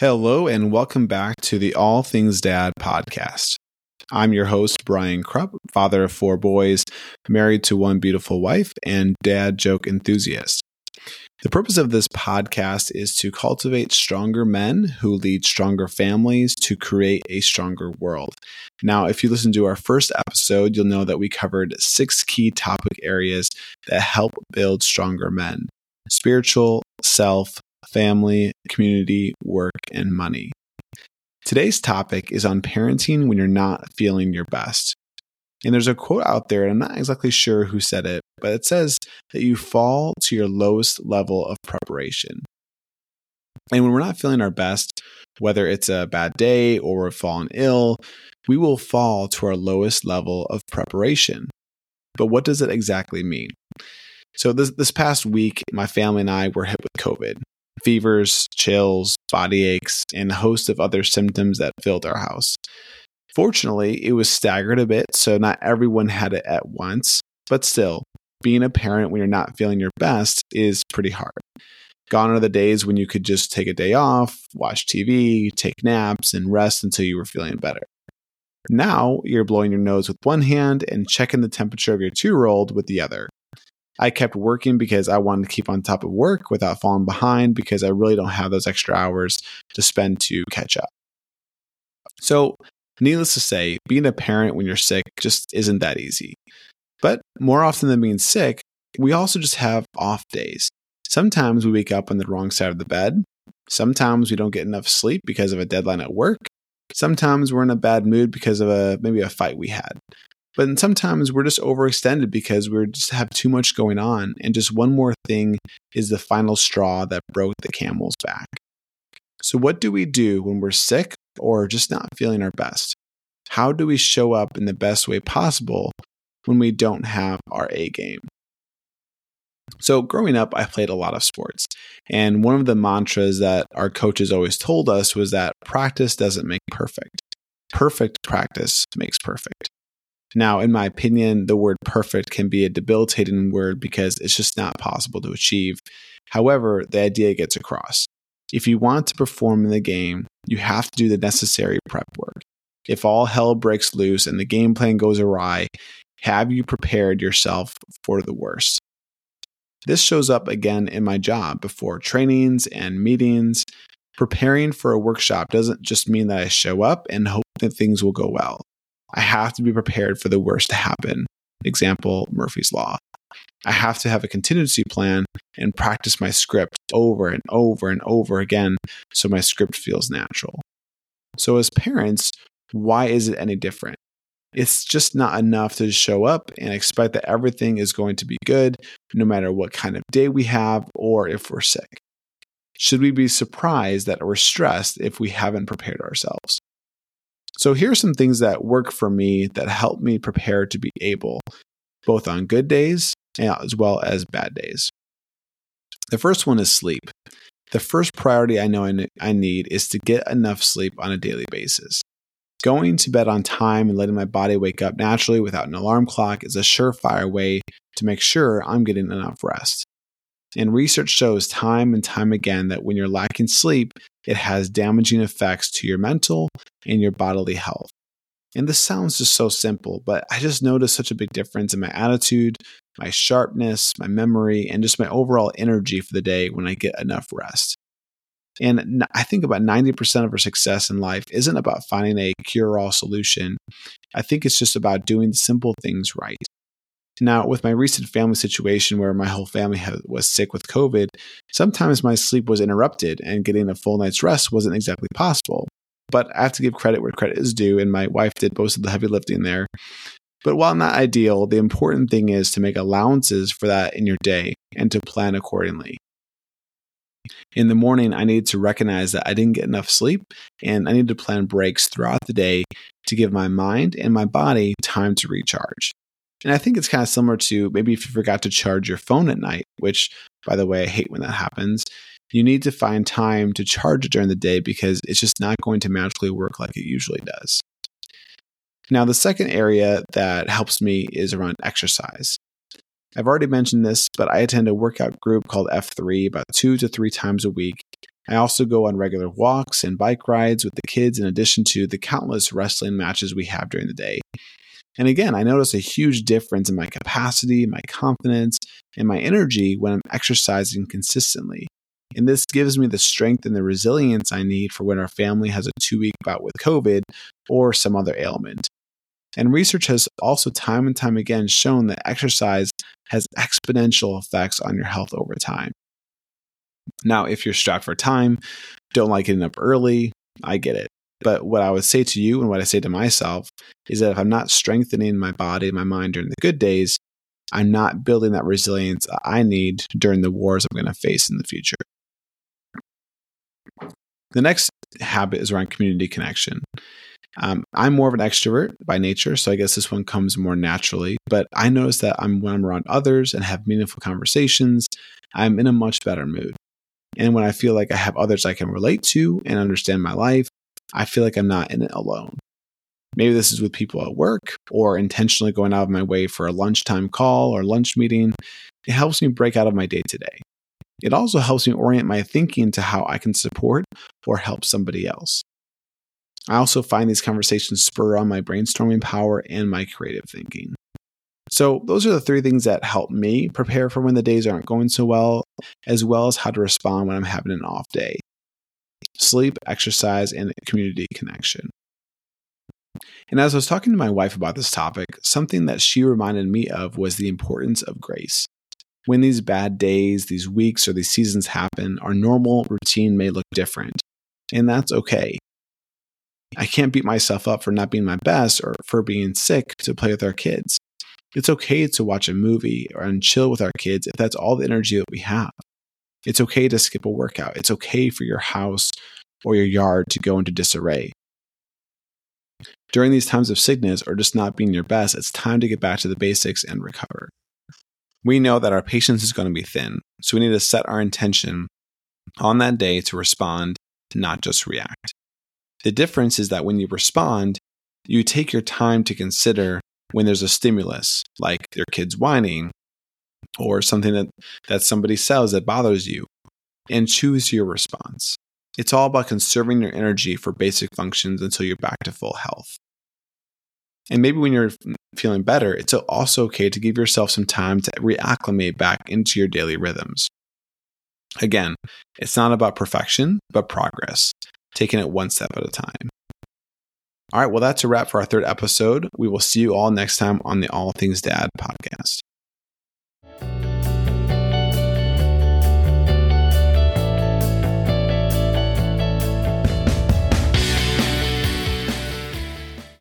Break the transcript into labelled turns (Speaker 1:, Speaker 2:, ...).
Speaker 1: Hello, and welcome back to the All Things Dad podcast. I'm your host, Brian Krupp, father of four boys, married to one beautiful wife, and dad joke enthusiast. The purpose of this podcast is to cultivate stronger men who lead stronger families to create a stronger world. Now, if you listen to our first episode, you'll know that we covered six key topic areas that help build stronger men spiritual, self, family, community, work, and money. Today's topic is on parenting when you're not feeling your best. And there's a quote out there, and I'm not exactly sure who said it, but it says that you fall to your lowest level of preparation. And when we're not feeling our best, whether it's a bad day or we're fallen ill, we will fall to our lowest level of preparation. But what does it exactly mean? So this this past week, my family and I were hit with COVID fevers, chills, body aches, and a host of other symptoms that filled our house. Fortunately, it was staggered a bit, so not everyone had it at once, but still, being a parent when you're not feeling your best is pretty hard. Gone are the days when you could just take a day off, watch TV, take naps, and rest until you were feeling better. Now you're blowing your nose with one hand and checking the temperature of your two year old with the other. I kept working because I wanted to keep on top of work without falling behind because I really don't have those extra hours to spend to catch up. So, needless to say, being a parent when you're sick just isn't that easy. But more often than being sick, we also just have off days. Sometimes we wake up on the wrong side of the bed. Sometimes we don't get enough sleep because of a deadline at work. Sometimes we're in a bad mood because of a maybe a fight we had. But sometimes we're just overextended because we just have too much going on. And just one more thing is the final straw that broke the camel's back. So, what do we do when we're sick or just not feeling our best? How do we show up in the best way possible when we don't have our A game? So, growing up, I played a lot of sports. And one of the mantras that our coaches always told us was that practice doesn't make perfect. Perfect practice makes perfect. Now, in my opinion, the word perfect can be a debilitating word because it's just not possible to achieve. However, the idea gets across. If you want to perform in the game, you have to do the necessary prep work. If all hell breaks loose and the game plan goes awry, have you prepared yourself for the worst? This shows up again in my job before trainings and meetings. Preparing for a workshop doesn't just mean that I show up and hope that things will go well. I have to be prepared for the worst to happen. Example Murphy's Law. I have to have a contingency plan and practice my script over and over and over again so my script feels natural. So, as parents, why is it any different? It's just not enough to show up and expect that everything is going to be good no matter what kind of day we have or if we're sick. Should we be surprised that we're stressed if we haven't prepared ourselves? So here are some things that work for me that help me prepare to be able, both on good days as well as bad days. The first one is sleep. The first priority I know I need is to get enough sleep on a daily basis. Going to bed on time and letting my body wake up naturally without an alarm clock is a surefire way to make sure I'm getting enough rest. And research shows time and time again that when you're lacking sleep, it has damaging effects to your mental and your bodily health. And this sounds just so simple, but I just noticed such a big difference in my attitude, my sharpness, my memory, and just my overall energy for the day when I get enough rest. And I think about 90% of our success in life isn't about finding a cure all solution. I think it's just about doing the simple things right. Now, with my recent family situation where my whole family was sick with COVID, sometimes my sleep was interrupted and getting a full night's rest wasn't exactly possible. But I have to give credit where credit is due, and my wife did most of the heavy lifting there. But while not ideal, the important thing is to make allowances for that in your day and to plan accordingly. In the morning, I needed to recognize that I didn't get enough sleep, and I needed to plan breaks throughout the day to give my mind and my body time to recharge. And I think it's kind of similar to maybe if you forgot to charge your phone at night, which, by the way, I hate when that happens. You need to find time to charge it during the day because it's just not going to magically work like it usually does. Now, the second area that helps me is around exercise. I've already mentioned this, but I attend a workout group called F3 about two to three times a week. I also go on regular walks and bike rides with the kids, in addition to the countless wrestling matches we have during the day. And again, I notice a huge difference in my capacity, my confidence, and my energy when I'm exercising consistently. And this gives me the strength and the resilience I need for when our family has a two week bout with COVID or some other ailment. And research has also time and time again shown that exercise has exponential effects on your health over time. Now, if you're strapped for time, don't like getting up early, I get it. But what I would say to you and what I say to myself is that if I'm not strengthening my body, my mind during the good days, I'm not building that resilience I need during the wars I'm going to face in the future. The next habit is around community connection. Um, I'm more of an extrovert by nature, so I guess this one comes more naturally. But I notice that I'm when I'm around others and have meaningful conversations, I'm in a much better mood. And when I feel like I have others I can relate to and understand my life, I feel like I'm not in it alone. Maybe this is with people at work or intentionally going out of my way for a lunchtime call or lunch meeting. It helps me break out of my day to day. It also helps me orient my thinking to how I can support or help somebody else. I also find these conversations spur on my brainstorming power and my creative thinking. So, those are the three things that help me prepare for when the days aren't going so well, as well as how to respond when I'm having an off day sleep, exercise, and community connection. And as I was talking to my wife about this topic, something that she reminded me of was the importance of grace. When these bad days, these weeks, or these seasons happen, our normal routine may look different. And that's okay. I can't beat myself up for not being my best or for being sick to play with our kids. It's okay to watch a movie or and chill with our kids if that's all the energy that we have. It's okay to skip a workout. It's okay for your house or your yard to go into disarray. During these times of sickness or just not being your best, it's time to get back to the basics and recover. We know that our patience is going to be thin, so we need to set our intention on that day to respond, not just react. The difference is that when you respond, you take your time to consider when there's a stimulus, like your kids whining or something that, that somebody says that bothers you, and choose your response. It's all about conserving your energy for basic functions until you're back to full health. And maybe when you're feeling better, it's also okay to give yourself some time to reacclimate back into your daily rhythms. Again, it's not about perfection, but progress taking it one step at a time. All right, well, that's a wrap for our third episode. We will see you all next time on the All Things Dad podcast.